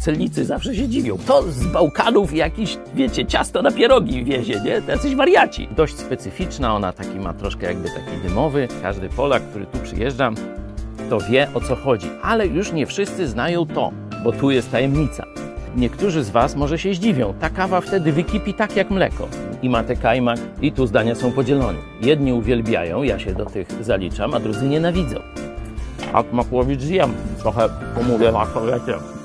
celnicy zawsze się dziwią. To z Bałkanów jakiś, wiecie, ciasto na pierogi wiezie, nie? Jacyś wariaci. Dość specyficzna, ona taki ma troszkę jakby taki dymowy. Każdy Polak, który tu przyjeżdża, to wie o co chodzi. Ale już nie wszyscy znają to, bo tu jest tajemnica. Niektórzy z Was może się zdziwią. Ta kawa wtedy wykipi tak jak mleko. I ma te kajmak, i tu zdania są podzielone. Jedni uwielbiają, ja się do tych zaliczam, a drudzy nienawidzą. A Makłowicz zjem, trochę pomówię wiecie.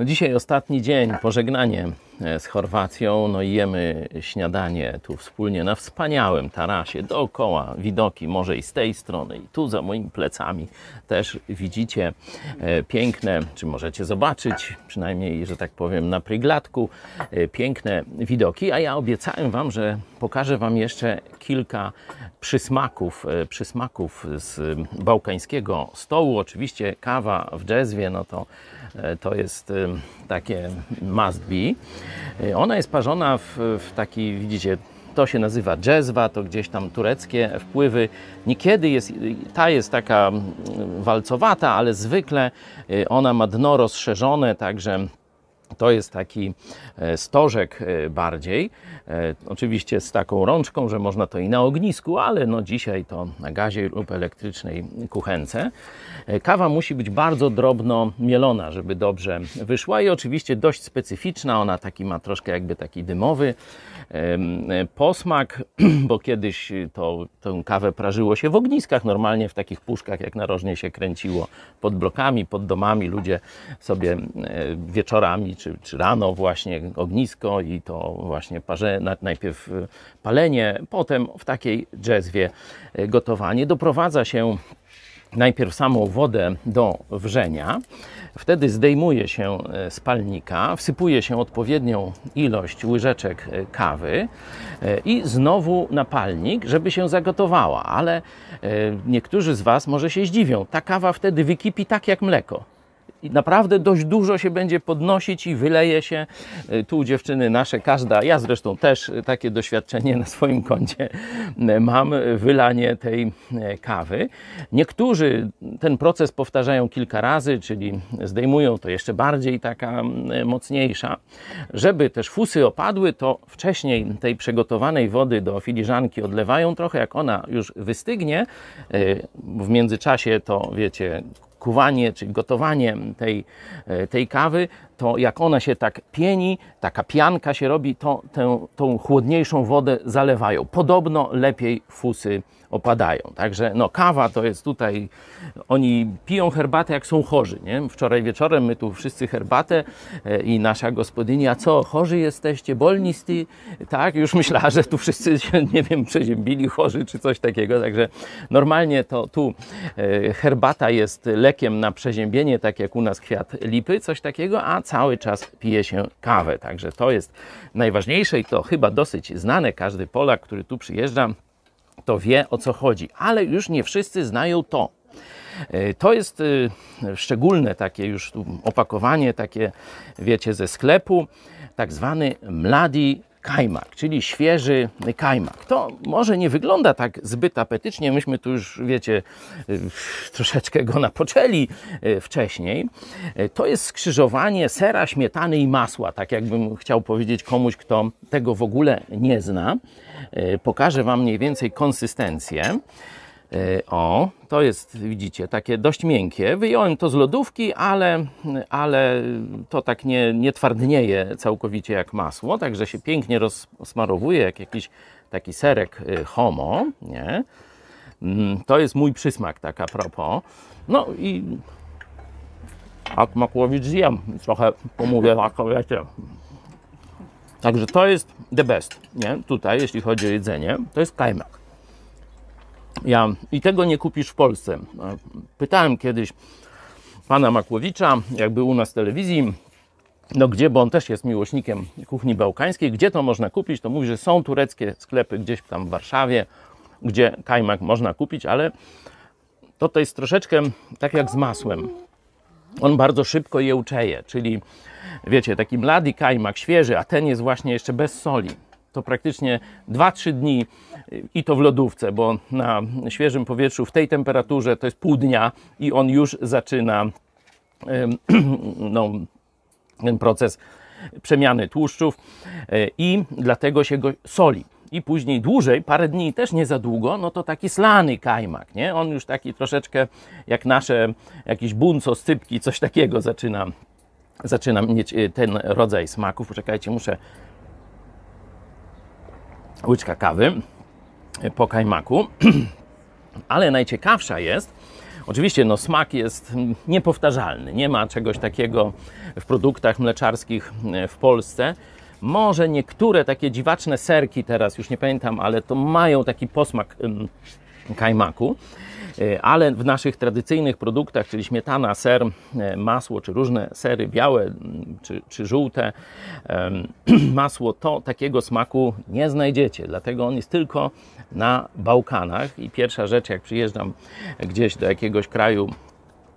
No dzisiaj ostatni dzień, pożegnanie e, z Chorwacją. No i jemy śniadanie tu wspólnie na wspaniałym tarasie. Dookoła widoki, może i z tej strony, i tu za moimi plecami też widzicie e, piękne, czy możecie zobaczyć, przynajmniej, że tak powiem, na pryglatku, e, piękne widoki. A ja obiecałem Wam, że pokażę Wam jeszcze kilka przysmaków, przysmaków z bałkańskiego stołu. Oczywiście kawa w Dżezwie, no to to jest takie must be. Ona jest parzona w, w taki, widzicie, to się nazywa dżezwa, to gdzieś tam tureckie wpływy. Niekiedy jest, ta jest taka walcowata, ale zwykle y, ona ma dno rozszerzone, także to jest taki e, stożek e, bardziej, e, oczywiście z taką rączką, że można to i na ognisku, ale no dzisiaj to na gazie lub elektrycznej kuchence. Kawa musi być bardzo drobno mielona, żeby dobrze wyszła i oczywiście dość specyficzna, ona taki ma troszkę jakby taki dymowy posmak, bo kiedyś to, tę kawę prażyło się w ogniskach, normalnie w takich puszkach, jak narożnie się kręciło pod blokami, pod domami, ludzie sobie wieczorami czy, czy rano właśnie ognisko i to właśnie parze, najpierw palenie, potem w takiej dżezwie gotowanie. Doprowadza się najpierw samą wodę do wrzenia, wtedy zdejmuje się e, z palnika, wsypuje się odpowiednią ilość łyżeczek kawy i znowu na palnik, żeby się zagotowała, ale niektórzy z Was może się zdziwią, ta kawa wtedy wykipi tak jak mleko i naprawdę dość dużo się będzie podnosić i wyleje się. Y, tu dziewczyny nasze, każda, ja zresztą też takie doświadczenie na swoim koncie y, mam, wylanie tej y, kawy. Niektórzy ten proces powtarzają kilka razy, czyli zdejmują to jeszcze bardziej taka mocniejsza. Żeby też fusy opadły, to wcześniej tej przygotowanej wody do filiżanki odlewają trochę, jak ona już wystygnie. W międzyczasie to wiecie, kuwanie czy gotowanie tej, e, tej kawy, to jak ona się tak pieni, taka pianka się robi, to tę, tą chłodniejszą wodę zalewają. Podobno lepiej fusy opadają. Także no, kawa to jest tutaj, oni piją herbatę jak są chorzy. Nie? Wczoraj wieczorem my tu wszyscy herbatę e, i nasza gospodyni, a co, chorzy jesteście, bolnisty? Tak, już myślała, że tu wszyscy się, nie wiem, przeziębili, chorzy czy coś takiego. Także normalnie to tu e, herbata jest lekiem na przeziębienie, tak jak u nas kwiat lipy, coś takiego, a cały czas pije się kawę. Także to jest najważniejsze i to chyba dosyć znane. Każdy Polak, który tu przyjeżdża, to wie o co chodzi, ale już nie wszyscy znają to. E, to jest e, szczególne takie już opakowanie, takie wiecie, ze sklepu, tak zwany mladi kajmak, czyli świeży kajmak. To może nie wygląda tak zbyt apetycznie, myśmy tu już, wiecie, e, troszeczkę go napoczęli wcześniej. To jest skrzyżowanie sera, śmietany i masła, tak jakbym chciał powiedzieć komuś, kto tego w ogóle nie zna. Pokażę Wam mniej więcej konsystencję. E, o, to jest, widzicie, takie dość miękkie. Wyjąłem to z lodówki, ale, ale to tak nie, nie twardnieje całkowicie jak masło, także się pięknie rozsmarowuje jak jakiś taki serek e, homo, nie? Mm, to jest mój przysmak, tak a propos. No i jak Makłowicz zjem, trochę pomówię, tak wiecie, Także to jest the best, nie? Tutaj, jeśli chodzi o jedzenie, to jest kajmak. Ja, I tego nie kupisz w Polsce. Pytałem kiedyś pana Makłowicza, jak był u nas w telewizji, no gdzie, bo on też jest miłośnikiem kuchni bałkańskiej, gdzie to można kupić, to mówi, że są tureckie sklepy gdzieś tam w Warszawie, gdzie kajmak można kupić, ale to, to jest troszeczkę tak jak z masłem. On bardzo szybko je uczeje, czyli wiecie, taki mlady kajmak, świeży, a ten jest właśnie jeszcze bez soli. To praktycznie 2-3 dni i to w lodówce, bo na świeżym powietrzu w tej temperaturze to jest pół dnia i on już zaczyna no, ten proces przemiany tłuszczów e, i dlatego się go soli. I później dłużej, parę dni też nie za długo, no to taki slany kajmak, nie? On już taki troszeczkę jak nasze jakiś bunco, scypki, coś takiego zaczyna, zaczyna mieć e, ten rodzaj smaków. Poczekajcie, muszę łyczka kawy po kajmaku. Ale najciekawsza jest, oczywiście no, smak jest niepowtarzalny. Nie ma czegoś takiego w produktach mleczarskich e, w Polsce. Może niektóre takie dziwaczne serki teraz, już nie pamiętam, ale to mają taki posmak kajmaku. E, ale w naszych tradycyjnych produktach, czyli śmietana, ser, e, masło, czy różne sery białe, czy, czy żółte, masło, to takiego smaku nie znajdziecie. Dlatego on jest tylko na Bałkanach. I pierwsza rzecz, jak przyjeżdżam gdzieś do jakiegoś kraju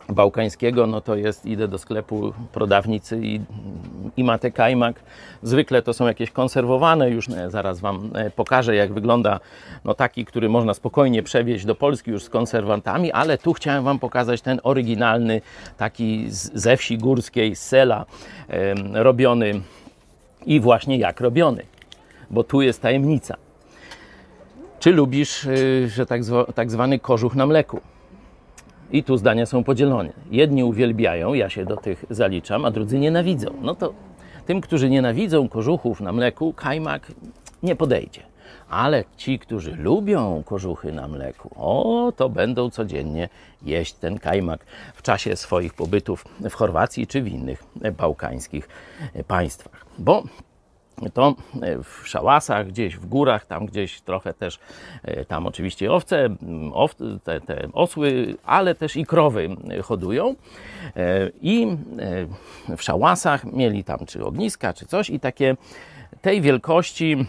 bałkańskiego, no to jest, idę do sklepu prodawnicy i, i ma te kajmak. Zwykle to są jakieś konserwowane, już nie, zaraz Wam e, pokażę, jak wygląda no taki, który można spokojnie przewieźć do Polski już z konserwantami, ale tu chciałem Wam pokazać ten oryginalny, taki ze wsi górskiej, z sela, e, robiony i właśnie jak robiony, bo tu jest tajemnica. Czy lubisz, y, że tak, tak zwany kożuch na mleku? I tu zdania są podzielone. Jedni uwielbiają, ja się do tych zaliczam, a drudzy nienawidzą. No to tym, którzy nienawidzą kożuchów na mleku, kajmak nie podejdzie. Ale ci, którzy lubią kożuchy na mleku, o, to będą codziennie jeść ten kajmak w czasie swoich pobytów w Chorwacji czy w innych bałkańskich państwach. Bo to e, w szałasach, gdzieś w górach, tam gdzieś trochę też, e, tam oczywiście owce, ow, te, te osły, ale też i krowy hodują. E, I w szałasach mieli tam czy ogniska, czy coś i takie tej wielkości,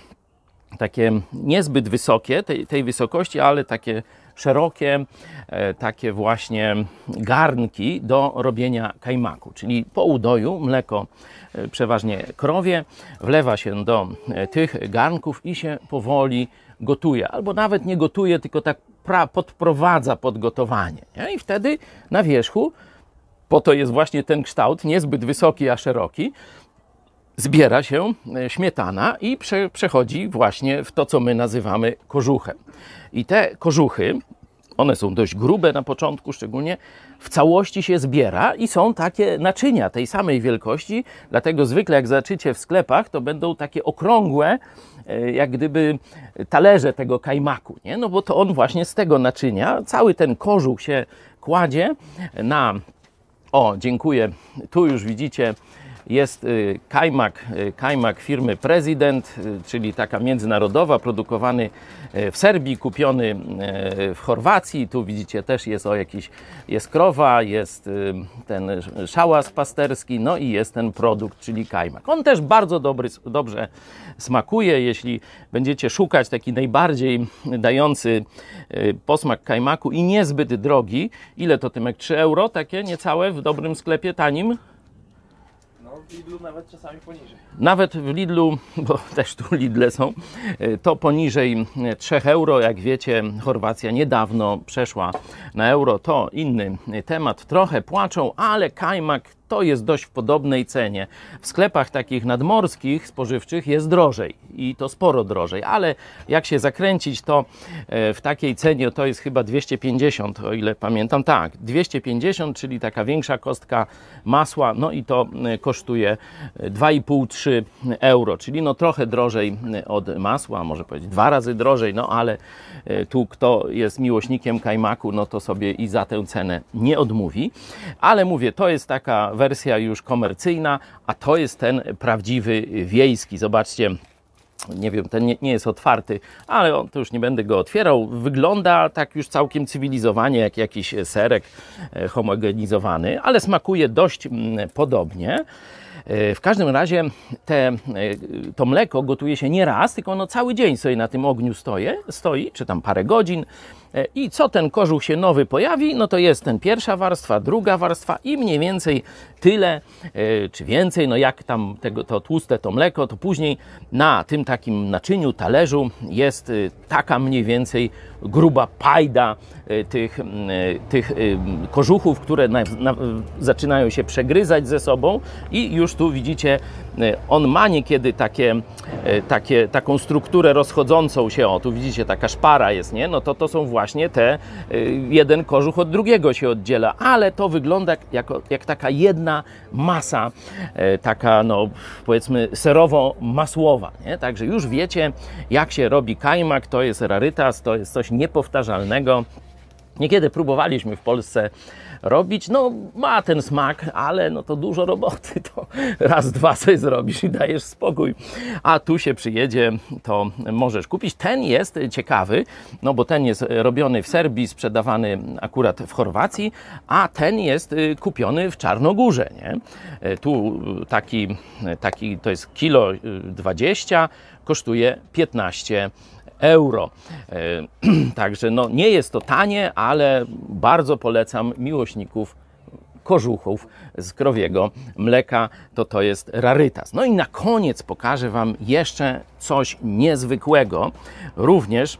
takie niezbyt wysokie, tej, tej wysokości, ale takie szerokie, takie właśnie garnki do robienia kajmaku, czyli po udoju mleko E, przeważnie krowie, wlewa się do e, tych garnków i się powoli gotuje. Albo nawet nie gotuje, tylko tak podprowadza pod gotowanie. Nie? I wtedy na wierzchu, po to jest właśnie ten kształt, niezbyt wysoki, a szeroki, zbiera się e, śmietana i prze, przechodzi właśnie w to, co my nazywamy kożuchem. I te kożuchy, one są dość grube na początku, szczególnie w całości się zbiera i są takie naczynia tej samej wielkości. Dlatego zwykle, jak zaczycie w sklepach, to będą takie okrągłe, e, jak gdyby talerze tego kajmaku, nie? No bo to on właśnie z tego naczynia, cały ten kożuch się kładzie na. O, dziękuję. Tu już widzicie jest y, kajmak, y, kajmak firmy Prezydent, y, czyli taka międzynarodowa, produkowany w Serbii, kupiony w Chorwacji. Tu widzicie też jest o jakiś, jest krowa, jest ten szałas pasterski, no i jest ten produkt, czyli kajmak. On też bardzo dobry, dobrze smakuje. Jeśli będziecie szukać taki najbardziej dający posmak kajmaku i niezbyt drogi, ile to Tymek? 3 euro takie niecałe w dobrym sklepie tanim? W Lidlu nawet czasami poniżej. Nawet w Lidlu, bo też tu Lidle są, e, to poniżej 3 euro. Jak wiecie, Chorwacja niedawno przeszła na euro. To inny temat. Trochę płaczą, ale kajmak to jest dość w podobnej cenie. W sklepach takich nadmorskich, spożywczych jest drożej i to sporo drożej, ale jak się zakręcić, to e, w takiej cenie to jest chyba 250, o ile pamiętam. Tak, 250, czyli taka większa kostka masła, no i to e, kosztuje 2,5-3 euro, czyli no trochę drożej e, od masła, może powiedzieć dwa razy drożej, no ale tu kto jest miłośnikiem kajmaku, no to sobie i za tę cenę nie odmówi. Ale mówię, to jest taka wersja już komercyjna, a to jest ten prawdziwy wiejski. Zobaczcie, nie wiem, ten nie, nie, jest otwarty, ale on, to już nie będę go otwierał. Wygląda tak już całkiem cywilizowanie, jak jakiś serek e, homogenizowany, ale smakuje dość mm, podobnie. W każdym razie te, e, to mleko gotuje się nie raz, tylko ono cały dzień sobie na tym ogniu stoje, stoi, czy tam parę godzin. E, I co ten kożuch się nowy pojawi, no to jest ten pierwsza warstwa, druga warstwa i mniej więcej tyle, e, czy więcej, no jak tam tego, to tłuste to mleko, to później na tym takim naczyniu, talerzu jest taka mniej więcej gruba pajda tych, tych kożuchów, które na, na, zaczynają się przegryzać ze sobą i już tu widzicie, on ma niekiedy takie, takie, taką strukturę rozchodzącą się, o tu widzicie taka szpara jest, nie? No to to są właśnie te, jeden kożuch od drugiego się oddziela, ale to wygląda jako, jak taka jedna masa, taka no powiedzmy serowo-masłowa, nie? Także już wiecie, jak się robi kajmak, to jest rarytas, to jest coś niepowtarzalnego. Niekiedy próbowaliśmy w Polsce robić, no ma ten smak, ale no to dużo roboty, to raz, dwa sobie zrobisz i dajesz spokój. A tu się przyjedzie, to możesz kupić. Ten jest ciekawy, no bo ten jest robiony w Serbii, sprzedawany akurat w Chorwacji, a ten jest y, kupiony w Czarnogórze, nie? E, tu taki, taki to jest kilo 20, kosztuje 15 euro. E, także no, nie jest to tanie, ale bardzo polecam miłośników kożuchów z krowiego mleka, to to jest rarytas. No i na koniec pokażę Wam jeszcze coś niezwykłego. Również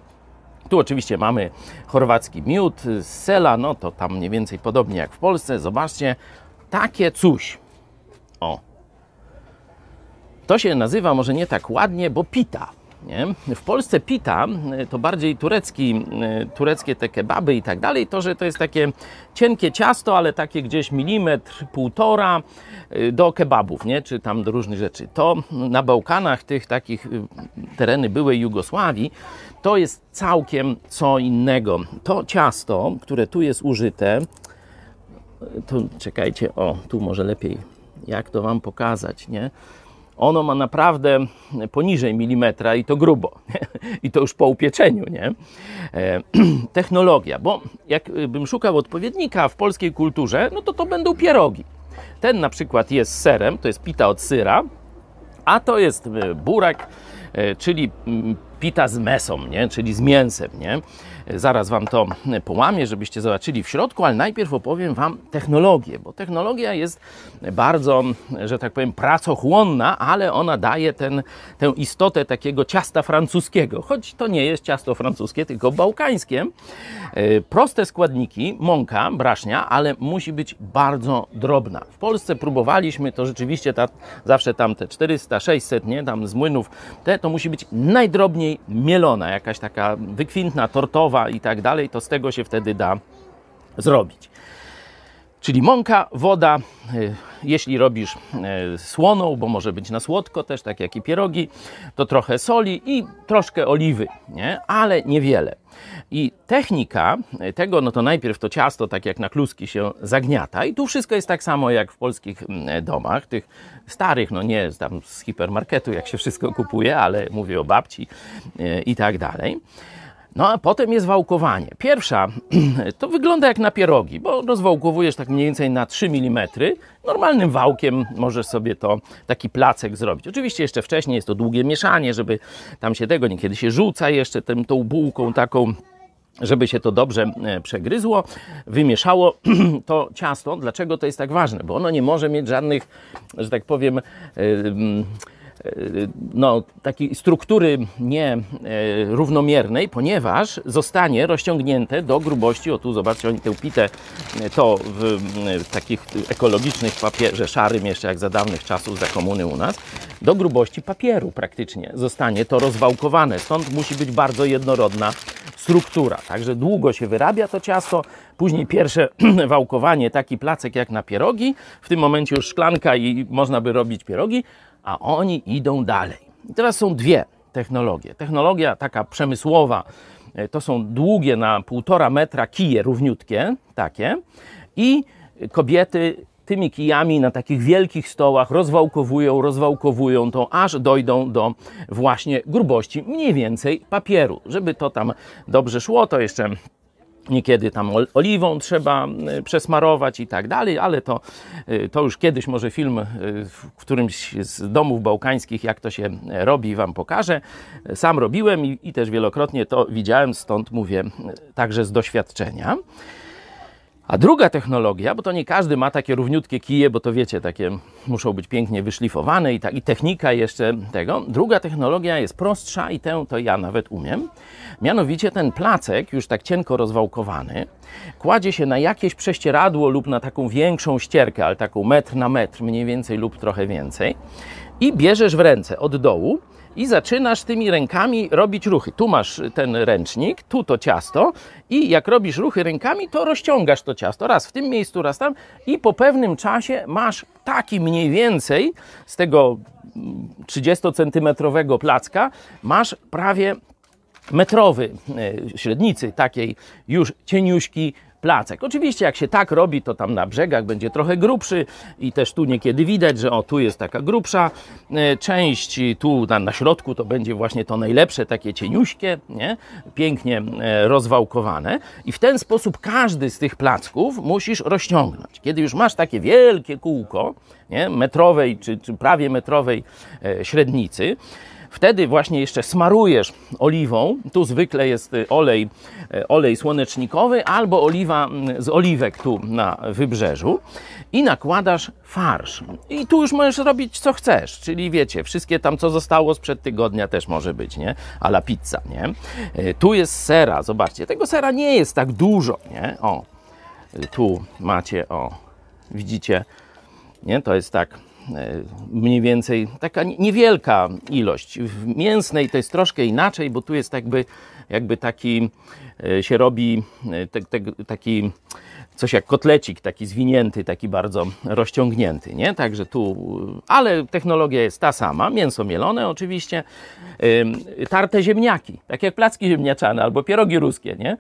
tu oczywiście mamy chorwacki miód z sela, no to tam mniej więcej podobnie jak w Polsce. Zobaczcie, takie coś. O. To się nazywa może nie tak ładnie, bo pita. Nie? W Polsce pita to bardziej turecki, tureckie te kebaby i tak dalej, to, że to jest takie cienkie ciasto, ale takie gdzieś milimetr, półtora y, do kebabów, nie? czy tam do różnych rzeczy. To na Bałkanach, tych takich y, tereny byłej Jugosławii, to jest całkiem co innego. To ciasto, które tu jest użyte, tu czekajcie, o, tu może lepiej, jak to Wam pokazać, nie? Ono ma naprawdę poniżej milimetra i to grubo. I to już po upieczeniu, nie? E, technologia, bo jakbym szukał odpowiednika w polskiej kulturze, no to to będą pierogi. Ten na przykład jest serem, to jest pita od syra, a to jest e, burak, e, czyli mm, pita z mesą, nie? czyli z mięsem. Nie? Zaraz Wam to połamię, żebyście zobaczyli w środku, ale najpierw opowiem Wam technologię, bo technologia jest bardzo, że tak powiem, pracochłonna, ale ona daje ten, tę istotę takiego ciasta francuskiego, choć to nie jest ciasto francuskie, tylko bałkańskie. E, proste składniki, mąka, brasznia, ale musi być bardzo drobna. W Polsce próbowaliśmy, to rzeczywiście ta, zawsze tam te 400, 600, nie, tam z młynów, te to musi być najdrobniej mielona, jakaś taka wykwintna, tortowa i tak dalej, to z tego się wtedy da zrobić. Czyli mąka, woda, y, jeśli robisz y, słoną, bo może być na słodko też, tak jak i pierogi, to trochę soli i troszkę oliwy, nie? ale niewiele. I technika tego, no to najpierw to ciasto, tak jak na kluski, się zagniata. I tu wszystko jest tak samo jak w polskich mm, domach, tych starych, no nie tam z hipermarketu, jak się wszystko kupuje, ale mówię o babci y, i tak dalej. No a potem jest wałkowanie. Pierwsza to wygląda jak na pierogi, bo rozwałkowujesz tak mniej więcej na 3 mm. Normalnym wałkiem możesz sobie to taki placek zrobić. Oczywiście jeszcze wcześniej jest to długie mieszanie, żeby tam się tego niekiedy się rzuca jeszcze tym, tą bułką taką żeby się to dobrze e, przegryzło, wymieszało to ciasto. Dlaczego to jest tak ważne? Bo ono nie może mieć żadnych, że tak powiem, yy, no, takiej struktury nierównomiernej, ponieważ zostanie rozciągnięte do grubości, o tu zobaczcie, oni tę pitę to w takich ekologicznych papierze szarym, jeszcze jak za dawnych czasów, za komuny u nas, do grubości papieru praktycznie zostanie to rozwałkowane. Stąd musi być bardzo jednorodna struktura. Także długo się wyrabia to ciasto, później pierwsze wałkowanie, taki placek jak na pierogi, w tym momencie już szklanka i można by robić pierogi, a oni idą dalej. I teraz są dwie technologie. Technologia taka przemysłowa, e, to są długie na półtora metra kije równiutkie, takie, i kobiety tymi kijami na takich wielkich stołach rozwałkowują, rozwałkowują to, aż dojdą do właśnie grubości mniej więcej papieru. Żeby to tam dobrze szło, to jeszcze Niekiedy tam ol- oliwą trzeba y, przesmarować i tak dalej, ale to, y, to już kiedyś może film y, w którymś z domów bałkańskich, jak to się robi, wam pokażę. Sam robiłem i, i też wielokrotnie to widziałem, stąd mówię także z doświadczenia. A druga technologia, bo to nie każdy ma takie równiutkie kije, bo to wiecie, takie muszą być pięknie wyszlifowane i, ta, i technika jeszcze tego. Druga technologia jest prostsza i tę to ja nawet umiem. Mianowicie ten placek, już tak cienko rozwałkowany, kładzie się na jakieś prześcieradło lub na taką większą ścierkę, ale taką metr na metr mniej więcej lub trochę więcej i bierzesz w ręce od dołu i zaczynasz tymi rękami robić ruchy. Tu masz ten ręcznik, tu to ciasto i jak robisz ruchy rękami, to rozciągasz to ciasto raz w tym miejscu, raz tam i po pewnym czasie masz taki mniej więcej z tego 30-centymetrowego placka masz prawie metrowy e, średnicy takiej już cieniuśki placek. Oczywiście jak się tak robi, to tam na brzegach będzie trochę grubszy i też tu niekiedy widać, że o tu jest taka grubsza e, część, tu na, na środku to będzie właśnie to najlepsze, takie cieniuśkie, nie? pięknie e, rozwałkowane i w ten sposób każdy z tych placków musisz rozciągnąć. Kiedy już masz takie wielkie kółko, nie? metrowej czy, czy prawie metrowej e, średnicy, Wtedy właśnie jeszcze smarujesz oliwą. Tu zwykle jest y, olej, y, olej słonecznikowy albo oliwa mm, z oliwek tu na wybrzeżu i nakładasz farsz. I tu już możesz robić co chcesz, czyli wiecie, wszystkie tam co zostało sprzed tygodnia też może być, nie? A la pizza, nie? Y, Tu jest sera, zobaczcie, tego sera nie jest tak dużo, nie? O, tu macie, o, widzicie, nie? To jest tak mniej więcej taka nie- niewielka ilość. W mięsnej to jest troszkę inaczej, bo tu jest jakby, jakby taki e, się robi e, te, te, taki coś jak kotlecik, taki zwinięty, taki bardzo rozciągnięty, nie? Także tu, ale technologia jest ta sama, mięso mielone oczywiście, tarte ziemniaki, tak jak placki ziemniaczane albo pierogi ruskie, nie?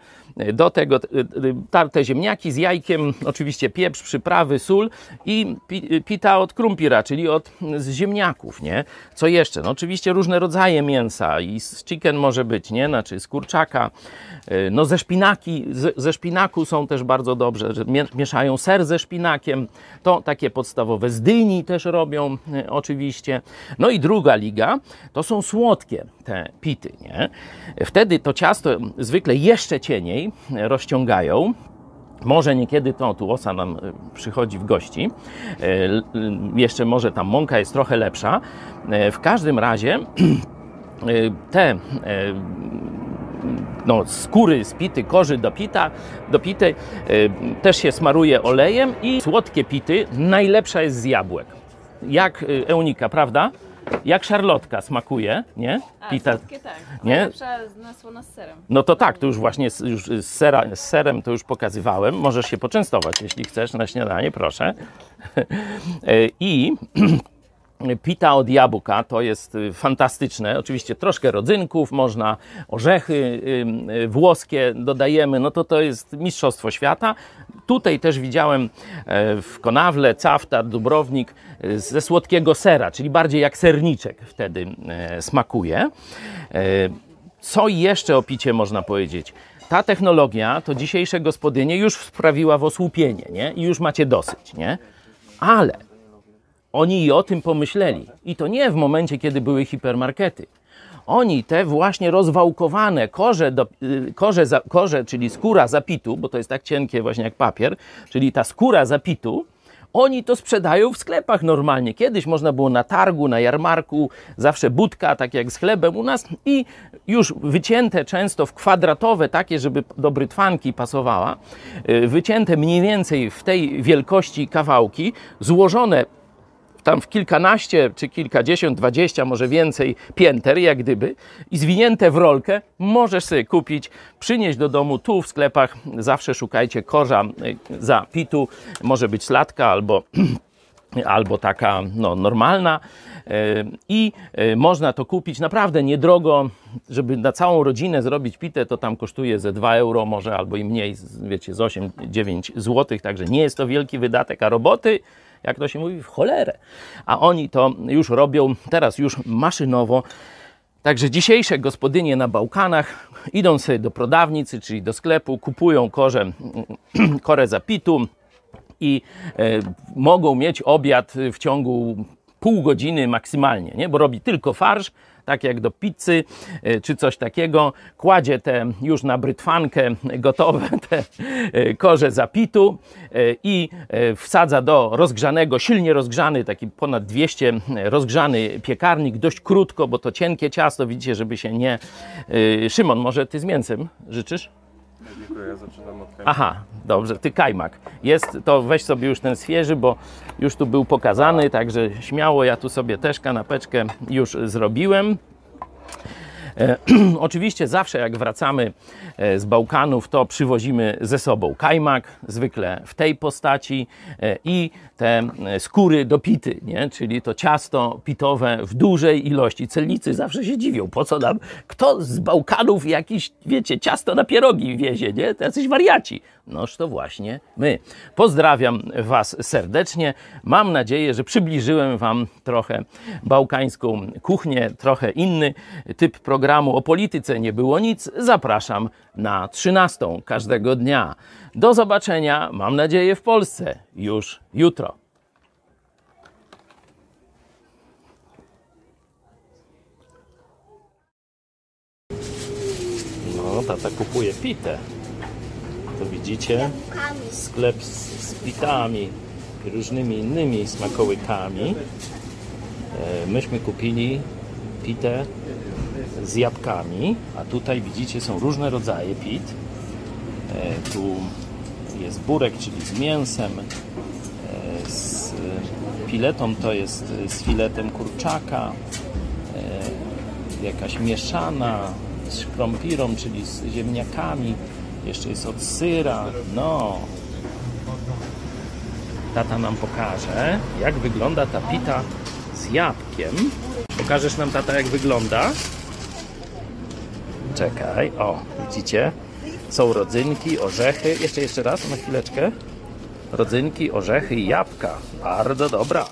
Do tego y, y, tarte ziemniaki z jajkiem, oczywiście pieprz, przyprawy, sól i pi, pita od krumpira, czyli od z ziemniaków, nie? Co jeszcze? No oczywiście różne rodzaje mięsa i z chicken może być, nie? Znaczy z kurczaka, y, no ze szpinaki, ze szpinaku są też bardzo dobrze, że mie- mieszają ser ze szpinakiem, to takie podstawowe z dyni też robią y, oczywiście. No i druga liga, to są słodkie te pity, nie? Wtedy to ciasto zwykle jeszcze cieniej rozciągają, może niekiedy to, tu osa nam e, przychodzi w gości, e, jeszcze może tam mąka jest trochę lepsza. E, W każdym razie e, te e, no, skóry z pity, korzy do, pita, do pity e, też się smaruje olejem i słodkie pity najlepsza jest z jabłek. Jak e, Eunika, prawda? Jak szarlotka smakuje, nie? A, Pita. słodkie tak. Nie? Najlepsza na słona z serem. No to tak, to już właśnie z, już z, sera, z serem to już pokazywałem. Możesz się poczęstować, jeśli chcesz, na śniadanie, proszę. E, I pita od jabłka to jest y, fantastyczne. Oczywiście troszkę rodzynków, można orzechy ym, y, włoskie dodajemy, no to to jest mistrzostwo świata. Tutaj też widziałem e, w Konawle, Caftar, Dubrownik ze słodkiego sera, czyli bardziej jak serniczek wtedy smakuje. E, co jeszcze o picie można powiedzieć? Ta technologia to dzisiejsze gospodynie już sprawiła w osłupienie, nie? I już macie dosyć, nie? Ale oni i o tym pomyśleli. I to nie w momencie, kiedy były hipermarkety. Oni te właśnie rozwałkowane korze, do, y, korze, za, korze, czyli skóra zapitu, bo to jest tak cienkie właśnie jak papier, czyli ta skóra zapitu, oni to sprzedają w sklepach normalnie. Kiedyś można było na targu, na jarmarku, zawsze budka, tak jak z chlebem u nas i już wycięte często w kwadratowe, takie, żeby do brytwanki pasowała, y, wycięte mniej więcej w tej wielkości kawałki, złożone tam w kilkanaście czy kilkadziesiąt, dwadzieścia, może więcej pięter, jak gdyby, i zwinięte w rolkę, możesz sobie kupić, przynieść do domu. Tu w sklepach zawsze szukajcie korza y, za pitu, może być slatka albo albo taka no, normalna. Y, I y, można to kupić naprawdę niedrogo, żeby na całą rodzinę zrobić pitę, to tam kosztuje ze 2 euro może albo i mniej, wiecie, z 8-9 złotych, także nie jest to wielki wydatek, a roboty, jak to się mówi, w cholerę. A oni to już robią teraz już maszynowo Także dzisiejsze gospodynie na Bałkanach idą sobie do prodawnicy, czyli do sklepu, kupują korze, korę zapitu i e, mogą mieć obiad w ciągu pół godziny maksymalnie, nie? bo robi tylko farsz, tak jak do pizzy e, czy coś takiego. Kładzie te już na brytwankę gotowe te e, korze zapitu e, i wsadza do rozgrzanego, silnie rozgrzany, taki ponad 200 rozgrzany piekarnik, dość krótko, bo to cienkie ciasto, widzicie, żeby się nie... Szymon, może ty z mięsem życzysz? Dziękuję, ja zaczynam od kajmaka. Aha, dobrze, ty kajmak. Jest, to weź sobie już ten świeży, bo już tu był pokazany, także śmiało, ja tu sobie też kanapeczkę już zrobiłem. E, oczywiście zawsze jak wracamy e, z Bałkanów, to przywozimy ze sobą kajmak, zwykle w tej postaci e, i te e, skóry do pity, nie? czyli to ciasto pitowe w dużej ilości. Celnicy zawsze się dziwią, po co nam, kto z Bałkanów jakiś, wiecie, ciasto na pierogi wiezie, nie? To jacyś wariaci. Noż to właśnie my. Pozdrawiam Was serdecznie. Mam nadzieję, że przybliżyłem Wam trochę bałkańską kuchnię, trochę inny typ programu. O polityce nie było nic. Zapraszam na 13 każdego dnia. Do zobaczenia, mam nadzieję, w Polsce już jutro. No, tata kupuje pitę. To widzicie? Sklep z, z pitami i różnymi innymi smakołykami. E, myśmy kupili pitę z jabłkami, a tutaj widzicie są różne rodzaje pit. E, tu jest burek, czyli z mięsem, e, z filetą to jest z filetem kurczaka, e, jakaś mieszana z krompirą, czyli z ziemniakami, jeszcze jest od syra, no. Tata nam pokaże, jak wygląda ta pita z jabłkiem. Pokażesz nam, tata, jak wygląda? Czekaj, o, widzicie? Są rodzynki, orzechy. Jeszcze, jeszcze raz, na chwileczkę. Rodzynki, orzechy i jabłka. Bardzo dobra.